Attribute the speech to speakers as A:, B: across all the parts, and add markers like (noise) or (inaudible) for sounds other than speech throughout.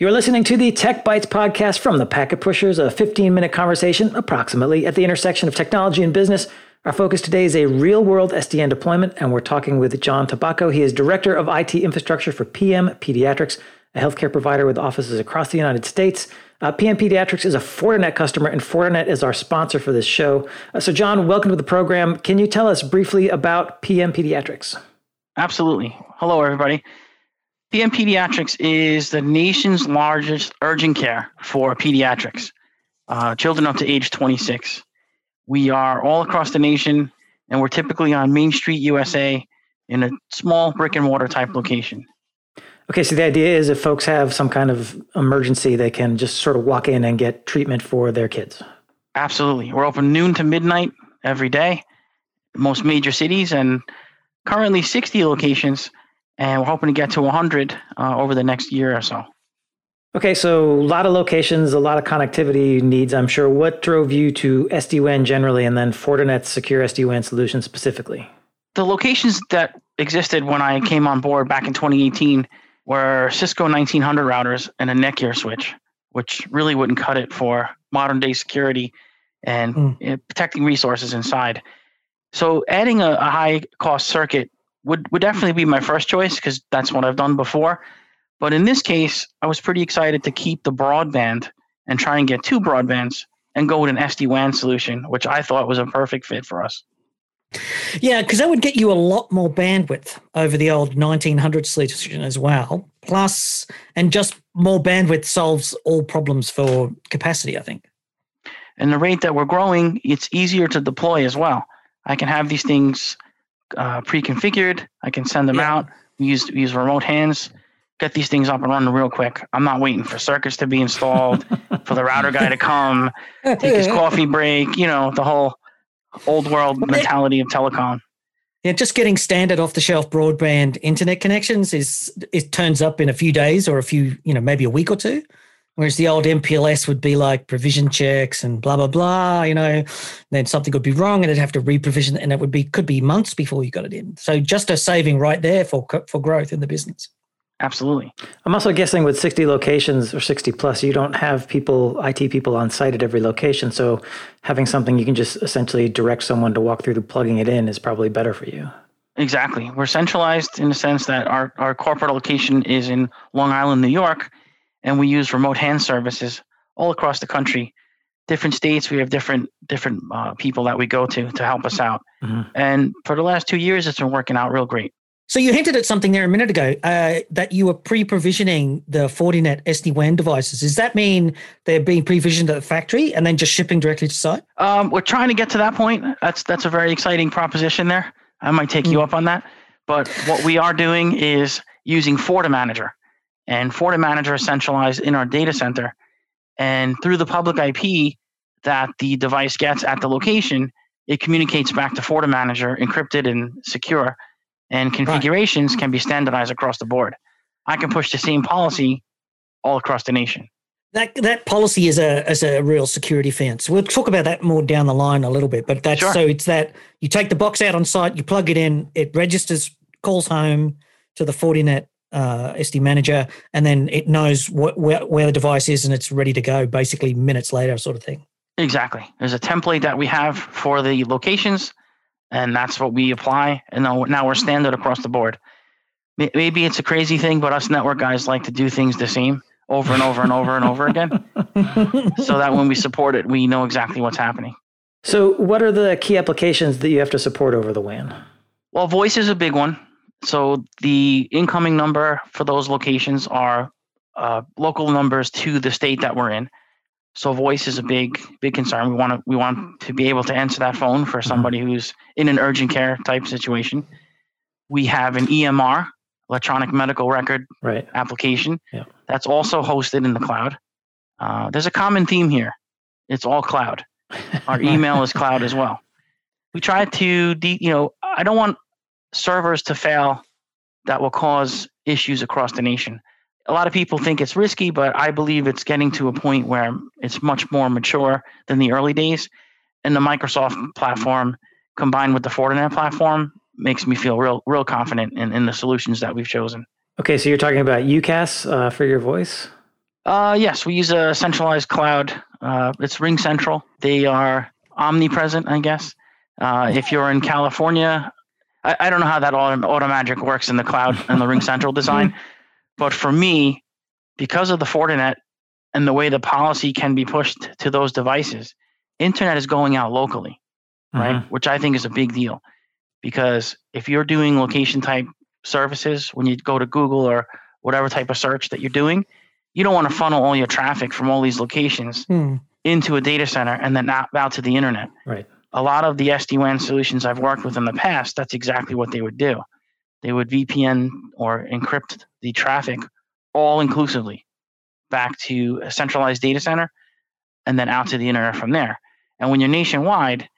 A: You're listening to the Tech Bytes podcast from the Packet Pushers, a 15 minute conversation approximately at the intersection of technology and business. Our focus today is a real world SDN deployment, and we're talking with John Tabako. He is Director of IT Infrastructure for PM Pediatrics, a healthcare provider with offices across the United States. Uh, PM Pediatrics is a Fortinet customer, and Fortinet is our sponsor for this show. Uh, so, John, welcome to the program. Can you tell us briefly about PM Pediatrics?
B: Absolutely. Hello, everybody. PM Pediatrics is the nation's largest urgent care for pediatrics, uh, children up to age 26. We are all across the nation, and we're typically on Main Street, USA, in a small brick and mortar type location.
A: Okay, so the idea is if folks have some kind of emergency, they can just sort of walk in and get treatment for their kids.
B: Absolutely. We're open noon to midnight every day, most major cities, and currently 60 locations and we're hoping to get to 100 uh, over the next year or so.
A: Okay, so a lot of locations, a lot of connectivity needs, I'm sure. What drove you to SD-WAN generally and then Fortinet's secure SD-WAN solution specifically?
B: The locations that existed when I came on board back in 2018 were Cisco 1900 routers and a Netgear switch, which really wouldn't cut it for modern day security and mm. protecting resources inside. So adding a, a high cost circuit would would definitely be my first choice because that's what I've done before. But in this case, I was pretty excited to keep the broadband and try and get two broadbands and go with an SD WAN solution, which I thought was a perfect fit for us.
C: Yeah, because that would get you a lot more bandwidth over the old 1900 solution as well. Plus, and just more bandwidth solves all problems for capacity, I think.
B: And the rate that we're growing, it's easier to deploy as well. I can have these things uh, pre-configured. I can send them yeah. out. Use use remote hands. Get these things up and running real quick. I'm not waiting for circuits to be installed, for the router guy to come, take his (laughs) coffee break. You know the whole old world mentality of telecom.
C: Yeah, just getting standard off the shelf broadband internet connections is it turns up in a few days or a few, you know, maybe a week or two. Whereas the old MPLS would be like provision checks and blah blah blah, you know, then something would be wrong and it'd have to re-provision, and it would be could be months before you got it in. So just a saving right there for for growth in the business.
B: Absolutely.
A: I'm also guessing with 60 locations or 60 plus, you don't have people, IT people on site at every location. So having something you can just essentially direct someone to walk through to plugging it in is probably better for you.
B: Exactly. We're centralized in the sense that our, our corporate location is in Long Island, New York, and we use remote hand services all across the country. Different states, we have different different uh, people that we go to to help us out. Mm-hmm. And for the last two years, it's been working out real great.
C: So you hinted at something there a minute ago uh, that you were pre-provisioning the Fortinet SD-WAN devices. Does that mean they're being pre-provisioned at the factory and then just shipping directly to site?
B: Um, we're trying to get to that point. That's that's a very exciting proposition there. I might take mm. you up on that. But what we are doing is using FortiManager. And FortiManager is centralized in our data center. And through the public IP that the device gets at the location, it communicates back to FortiManager, encrypted and secure. And configurations right. can be standardized across the board. I can push the same policy all across the nation.
C: That that policy is a is a real security fence. We'll talk about that more down the line a little bit, but that's sure. so it's that you take the box out on site, you plug it in, it registers, calls home to the Fortinet uh, SD manager, and then it knows what, where, where the device is and it's ready to go basically minutes later, sort of thing.
B: Exactly. There's a template that we have for the locations, and that's what we apply. And now, now we're standard across the board. Maybe it's a crazy thing, but us network guys like to do things the same over and over and over and over again, (laughs) so that when we support it, we know exactly what's happening.
A: So, what are the key applications that you have to support over the WAN?
B: Well, voice is a big one. So the incoming number for those locations are uh, local numbers to the state that we're in. So voice is a big, big concern. We want to we want to be able to answer that phone for mm-hmm. somebody who's in an urgent care type situation. We have an EMR, electronic medical record
A: right.
B: application, yeah. that's also hosted in the cloud. Uh, there's a common theme here. It's all cloud. Our (laughs) email is cloud as well. We try to, de- you know, I don't want servers to fail that will cause issues across the nation. A lot of people think it's risky, but I believe it's getting to a point where it's much more mature than the early days. And the Microsoft platform combined with the Fortinet platform makes me feel real, real confident in, in the solutions that we've chosen.
A: Okay, so you're talking about UCaaS uh, for your voice?
B: Uh, yes, we use a centralized cloud. Uh, it's RingCentral. They are omnipresent, I guess. Uh, if you're in California, I, I don't know how that auto, Automagic works in the cloud and the RingCentral design, but for me, because of the Fortinet and the way the policy can be pushed to those devices, internet is going out locally, right?
A: Mhm.
B: Which I think is a big deal because if you're doing location type services, when you go to Google or whatever type of search that you're doing, you don't want to funnel all your traffic from all these locations
C: Hmm.
B: into a data center and then out, out to the internet.
A: Right.
B: A lot of the SD WAN solutions I've worked with in the past, that's exactly what they would do. They would VPN or encrypt the traffic all inclusively back to a centralized data center and then out to the internet from there. And when you're nationwide,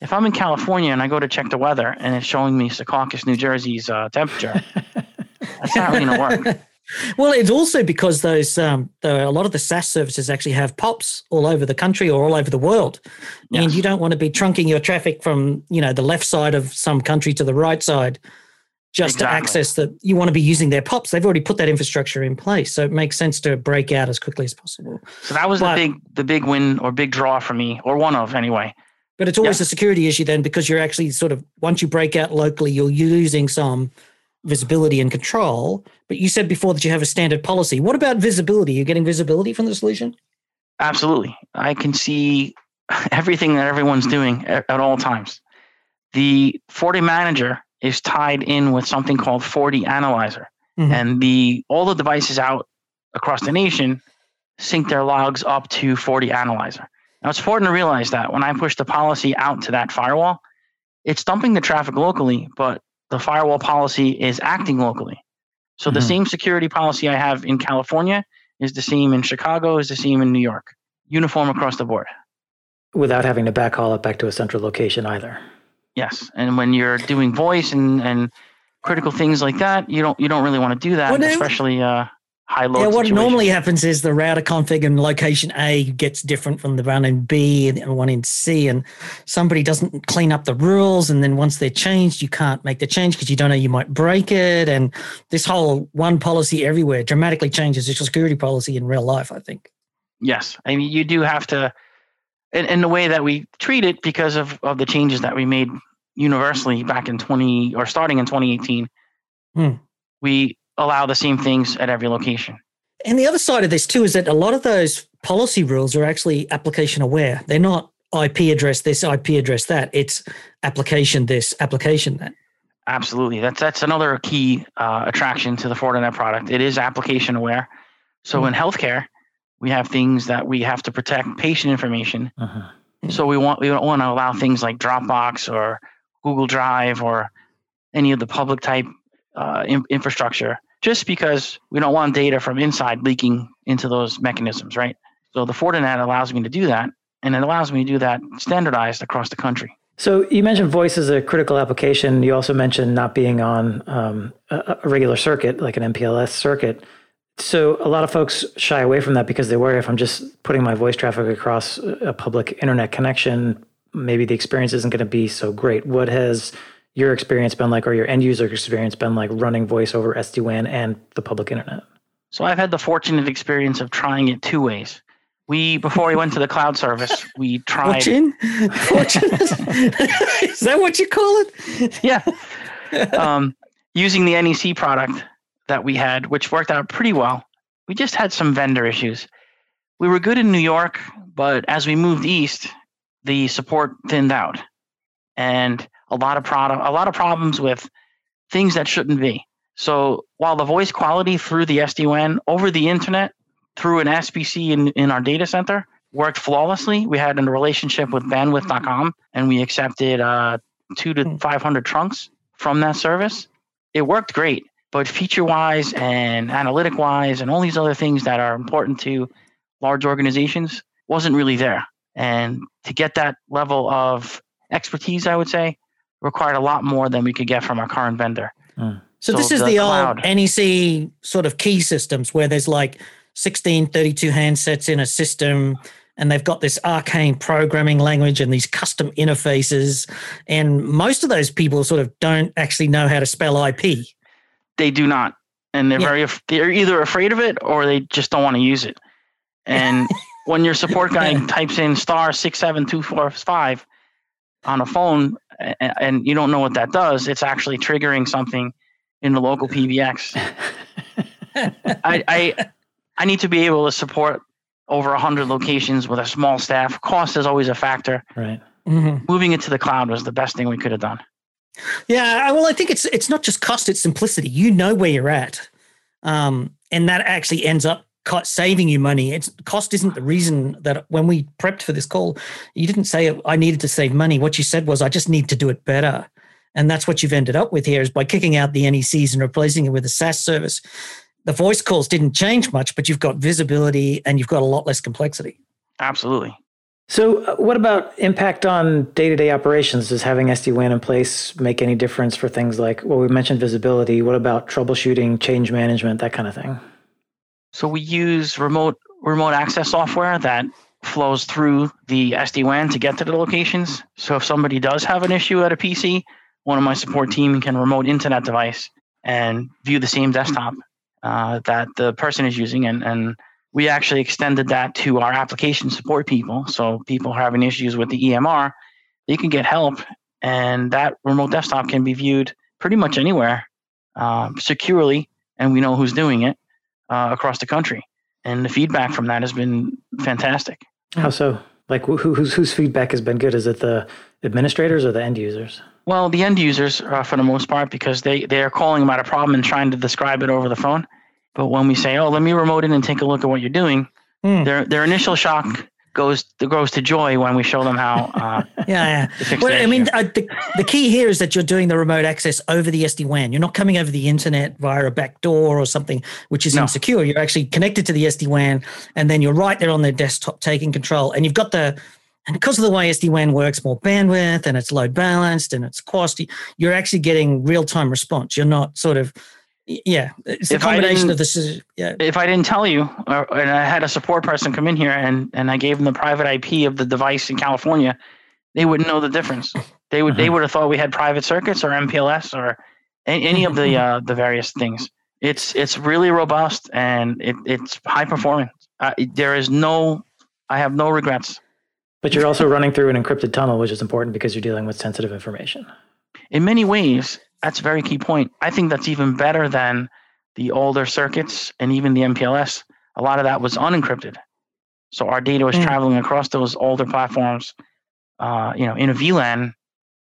B: if I'm in California and I go to check the weather and it's showing me Secaucus, New Jersey's uh, temperature, (laughs) that's not really going to work.
C: Well, it's also because those um, the, a lot of the SaaS services actually have pops all over the country or all over the world, and you don't want to be trunking your traffic from you know the left side of some country to the right side just to access the. You want to be using their pops. They've already put that infrastructure in place, so it makes sense to break out as quickly as possible.
B: So that was
C: But-
B: the big the big win or big draw for me, or one of anyway.
C: But it's always
B: Yeah.
C: a security issue then because you're actually sort of once you break out locally, you're using some visibility and control. But you said before that you have a standard policy. What about visibility? You're getting visibility from the solution?
B: Absolutely. I can see (laughs) everything that everyone's doing at, at all times. The FortiManager is tied in with something called FortiAnalyzer.
C: Mhm.
B: And the all the devices out across the nation sync their logs up to FortiAnalyzer. Now it's important to realize that when I push the policy out to that firewall, it's dumping the traffic locally, but the firewall policy is acting locally. So the
A: Mhm.
B: same security policy I have in California is the same in Chicago, is the same in New York. Uniform across the board.
A: Without having to backhaul it back to a central location either.
B: Yes. And when you're doing voice and, and critical things like that, you don't you don't really want to do that,
C: Well,
B: especially uh high
C: yeah, what
B: situations.
C: normally happens is the router config in location A gets different from the one in B and one in C, and somebody doesn't clean up the rules, and then once they're changed, you can't make the change because you don't know you might break it, and this whole one policy everywhere dramatically changes your security policy in real life. I think.
B: Yes, I mean you do have to, in, in the way that we treat it because of of the changes that we made universally back in twenty or starting in twenty eighteen.
C: Hmm.
B: We allow the same things at every location.
C: And the other side of this too is that a lot of those policy rules are actually application aware. They're not IP address this, IP address that. It's application this, application that.
B: Absolutely, that's that's another key uh, attraction to the Fortinet product. It is application aware. So
C: Hmm.
B: in healthcare, we have things that we have to protect patient information.
A: Mhm.
B: So we want we don't want to allow things like Dropbox or Google Drive or any of the public type uh, in- infrastructure, just because we don't want data from inside leaking into those mechanisms, right? So the Fortinet allows me to do that, and it allows me to do that standardized across the country.
A: So you mentioned voice as a critical application. You also mentioned not being on um, a, a regular circuit, like an MPLS circuit. So a lot of folks shy away from that because they worry if I'm just putting my voice traffic across a public internet connection, maybe the experience isn't going to be so great. What has your experience been like, or your end user experience been like running voice over SD WAN and the public internet?
B: So I've had the fortunate experience of trying it two ways. We before we went to the cloud service, we (laughs) tried.
C: Fortune? Fortune? (laughs) is that what you call it?
B: Yeah. um, using the NEC product that we had, which worked out pretty well. We just had some vendor issues. We were good in New York, but as we moved east, the support thinned out, and a lot of product, a lot of problems with things that shouldn't be. So while the voice quality through the SD-WAN over the internet through an SBC in, in our data center worked flawlessly, we had a relationship with bandwidth.com and we accepted uh, two to
C: Hmm.
B: 500 trunks from that service. It worked great, but feature wise and analytic wise and all these other things that are important to large organizations wasn't really there. And to get that level of expertise, I would say, required a lot more than we could get from our current vendor.
C: So,
B: So
C: this is
B: the
C: the,
B: cloud.
C: old NEC sort of key systems where there's like 16, 32 handsets in a system and they've got this arcane programming language and these custom interfaces. And most of those people sort of don't actually know how to spell IP.
B: They do not, and they're
C: Yeah.
B: very af- they're either afraid of it or they just don't want to use it. And (laughs) when your support guy types in star six seven two four five on a phone, and, and you don't know what that does, it's actually triggering something in the local PBX. (laughs) I, I I need to be able to support over hundred locations with a small staff. Cost is always a factor.
A: Right.
C: Mhm.
B: Moving it to the cloud was the best thing we could have done.
C: Yeah, well, I think it's it's not just cost; it's simplicity. You know where you're at, um, and that actually ends up co- saving you money. It's cost isn't the reason that when we prepped for this call, you didn't say I needed to save money. What you said was I just need to do it better, and that's what you've ended up with here is by kicking out the NECs and replacing it with a SaaS service. The voice calls didn't change much, but you've got visibility and you've got a lot less complexity.
B: Absolutely.
A: So, uh, what about impact on day to day operations? Does having SD WAN in place make any difference for things like, well, we mentioned visibility. What about troubleshooting, change management, that kind of thing?
B: So we use remote remote access software that flows through the SD WAN to get to the locations. So if somebody does have an issue at a PC, one of my support team can remote into that device and view the same desktop uh, that the person is using. And, and we actually extended that to our application support people. So people having issues with the EMR, they can get help, and that remote desktop can be viewed pretty much anywhere um, securely, and we know who's doing it uh, across the country. And the feedback from that has been fantastic.
A: How so? Like, who, whose, whose feedback has been good? Is it the administrators or the end users?
B: Well, the end users, uh, for the most part, because they, they are calling about a problem and trying to describe it over the phone. But when we say, "Oh, let me remote in and take a look at what you're doing,"
C: Hmm.
B: their their initial shock goes goes to joy when we show them how uh, (laughs)
C: Yeah, yeah. Well,
B: the
C: I mean, uh, the, the key here is that you're doing the remote access over the SD WAN. You're not coming over the internet via a back door or something which is
B: No.
C: insecure. You're actually connected to the SD WAN, and then you're right there on their desktop taking control. And you've got the and because of the way SD WAN works, more bandwidth and it's load balanced and it's cost, you're actually getting real time response. You're not sort of yeah. It's a
B: If I
C: combination of this. Is, yeah.
B: if I didn't tell you, or, and I had a support person come in here and, and I gave them the private IP of the device in California, they wouldn't know the difference. They would they
A: Uh-huh.
B: would have thought we had private circuits or MPLS or any, any of the (laughs) uh, the various things. It's it's really robust and it, it's high performance. Uh, there is no, I have no regrets.
A: But you're also running through an encrypted tunnel, which is important because you're dealing with sensitive information.
B: In many ways, that's a very key point. I think that's even better than the older circuits and even the MPLS. A lot of that was unencrypted. So our data was
C: Mm.
B: traveling across those older platforms, uh, you know, in a VLAN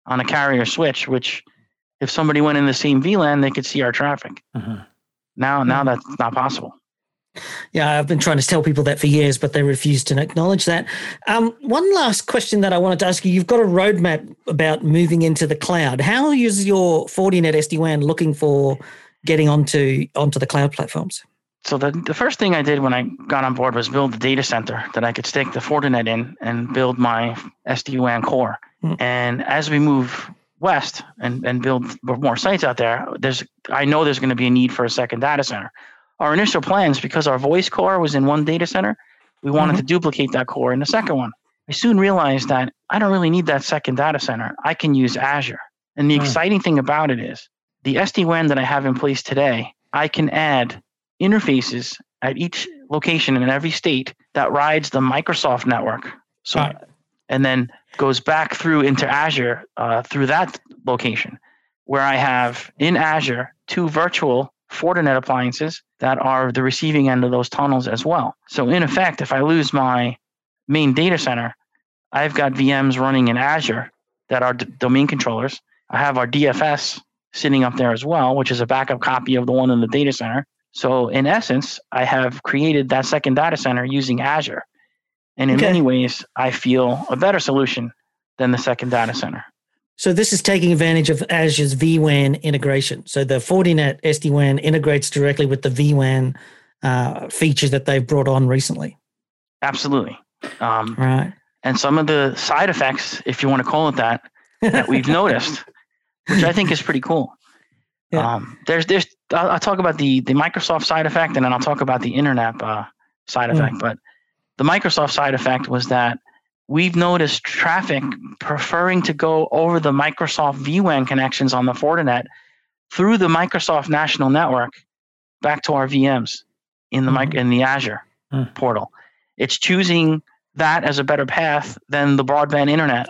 B: on a carrier switch, which if somebody went in the same VLAN, they could see our traffic.
A: Mhm.
B: Now, now
C: Mm.
B: that's not possible.
C: Yeah, I've been trying to tell people that for years, but they refuse to acknowledge that. Um, one last question that I wanted to ask you: You've got a roadmap about moving into the cloud. How is your Fortinet SD WAN looking for getting onto onto the cloud platforms?
B: So the, the first thing I did when I got on board was build the data center that I could stick the Fortinet in and build my SD-WAN core.
C: Hmm.
B: And as we move west and, and build more sites out there, there's I know there's going to be a need for a second data center. Our initial plans, because our voice core was in one data center, we wanted to duplicate that core in the second one. I soon realized that I don't really need that second data center. I can use Azure. And the
A: Hmm.
B: exciting thing about it is the SD-WAN that I have in place today, I can add interfaces at each location in every state that rides the Microsoft network. So,
C: Right.
B: and then goes back through into Azure uh, through that location, where I have in Azure two virtual Fortinet appliances that are the receiving end of those tunnels as well. So, in effect, if I lose my main data center, I've got VMs running in Azure that are d- domain controllers. I have our DFS sitting up there as well, which is a backup copy of the one in the data center. So in essence, I have created that second data center using Azure. And in
C: Okay.
B: many ways, I feel a better solution than the second data center.
C: So this is taking advantage of Azure's vWAN integration. So the Fortinet SD WAN integrates directly with the vWAN uh, feature that they've brought on recently.
B: Absolutely. Um,
C: Right.
B: and some of the side effects, if you want to call it that, that we've (laughs) noticed, which I think is pretty cool.
C: Yeah.
B: Um, there's, there's, I'll, I'll talk about the the Microsoft side effect, and then I'll talk about the internet uh, side
C: Mm.
B: effect. But the Microsoft side effect was that we've noticed traffic preferring to go over the Microsoft vWAN connections on the Fortinet through the Microsoft National Network back to our VMs in the mic
C: Mhm.
B: in the Azure
A: Mm.
B: portal. it's choosing that as a better path than the broadband internet,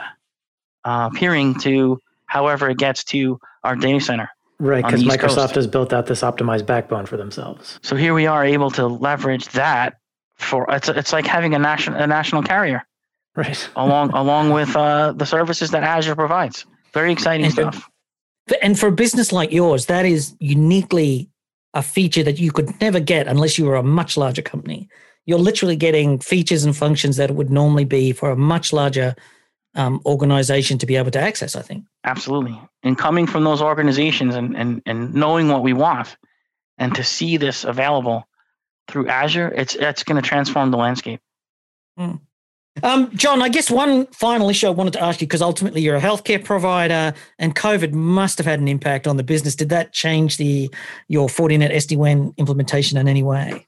B: uh, peering to however it gets to our data center.
A: Right, because Microsoft Coast. has built out this optimized backbone for themselves.
B: So here we are able to leverage that for it's it's like having a national a national carrier,
A: right? (laughs)
B: along along with uh, the services that Azure provides. Very exciting and stuff.
C: For, and for a business like yours, that is uniquely a feature that you could never get unless you were a much larger company. You're literally getting features and functions that it would normally be for a much larger um, organization to be able to access, I think.
B: Absolutely. And coming from those organizations and, and, and knowing what we want and to see this available through Azure, it's, it's going to transform the landscape.
C: Mm. Um, John, I guess one final issue I wanted to ask you because ultimately you're a healthcare provider, and COVID must have had an impact on the business. Did that change the your Fortinet SD WAN implementation in any way?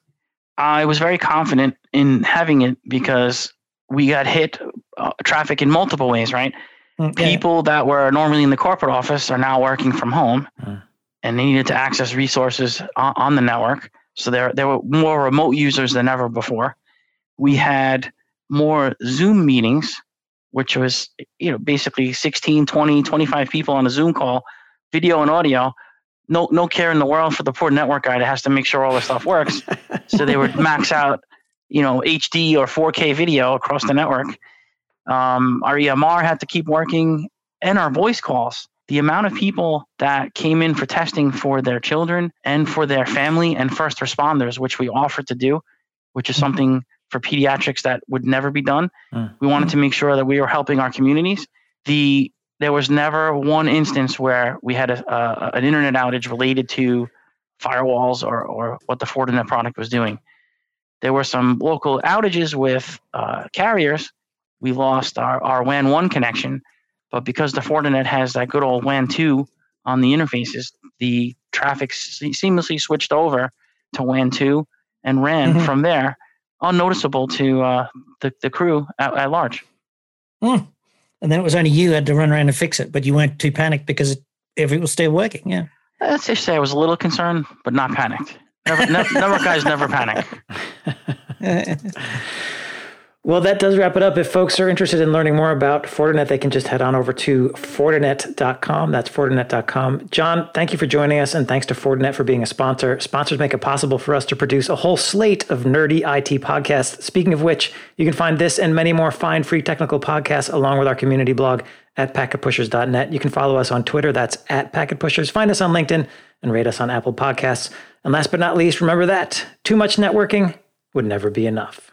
B: I was very confident in having it because we got hit uh, traffic in multiple ways, right? Okay. People that were normally in the corporate office are now working from home, mm. and they needed to access resources on, on the network. So there, there were more remote users than ever before. We had more Zoom meetings, which was, you know, basically 16, 20, 25 people on a Zoom call, video and audio. No, no care in the world for the poor network guy that has to make sure all this stuff works. (laughs) so they would max out, you know, HD or 4K video across the network. Um, our EMR had to keep working, and our voice calls. The amount of people that came in for testing for their children and for their family and first responders, which we offered to do, which is mm-hmm. something for pediatrics that would never be done. Mm. We wanted to make sure that we were helping our communities. The there was never one instance where we had a, a, an internet outage related to firewalls or, or what the Fortinet product was doing. There were some local outages with uh, carriers. We lost our, our WAN 1 connection, but because the Fortinet has that good old WAN 2 on the interfaces, the traffic seamlessly switched over to WAN 2 and ran mm-hmm. from there unnoticeable to uh, the, the crew at, at large.
C: Mm. And then it was only you had to run around and fix it, but you weren't too panicked because it, everything was still working. Yeah.
B: Let's just say I was a little concerned, but not panicked. Never, never guys never panic. (laughs) (laughs)
A: Well, that does wrap it up. If folks are interested in learning more about Fortinet, they can just head on over to Fortinet.com. That's Fortinet.com. John, thank you for joining us, and thanks to Fortinet for being a sponsor. Sponsors make it possible for us to produce a whole slate of nerdy IT podcasts. Speaking of which, you can find this and many more fine free technical podcasts along with our community blog at packetpushers.net. You can follow us on Twitter. That's at packetpushers. Find us on LinkedIn and rate us on Apple Podcasts. And last but not least, remember that too much networking would never be enough.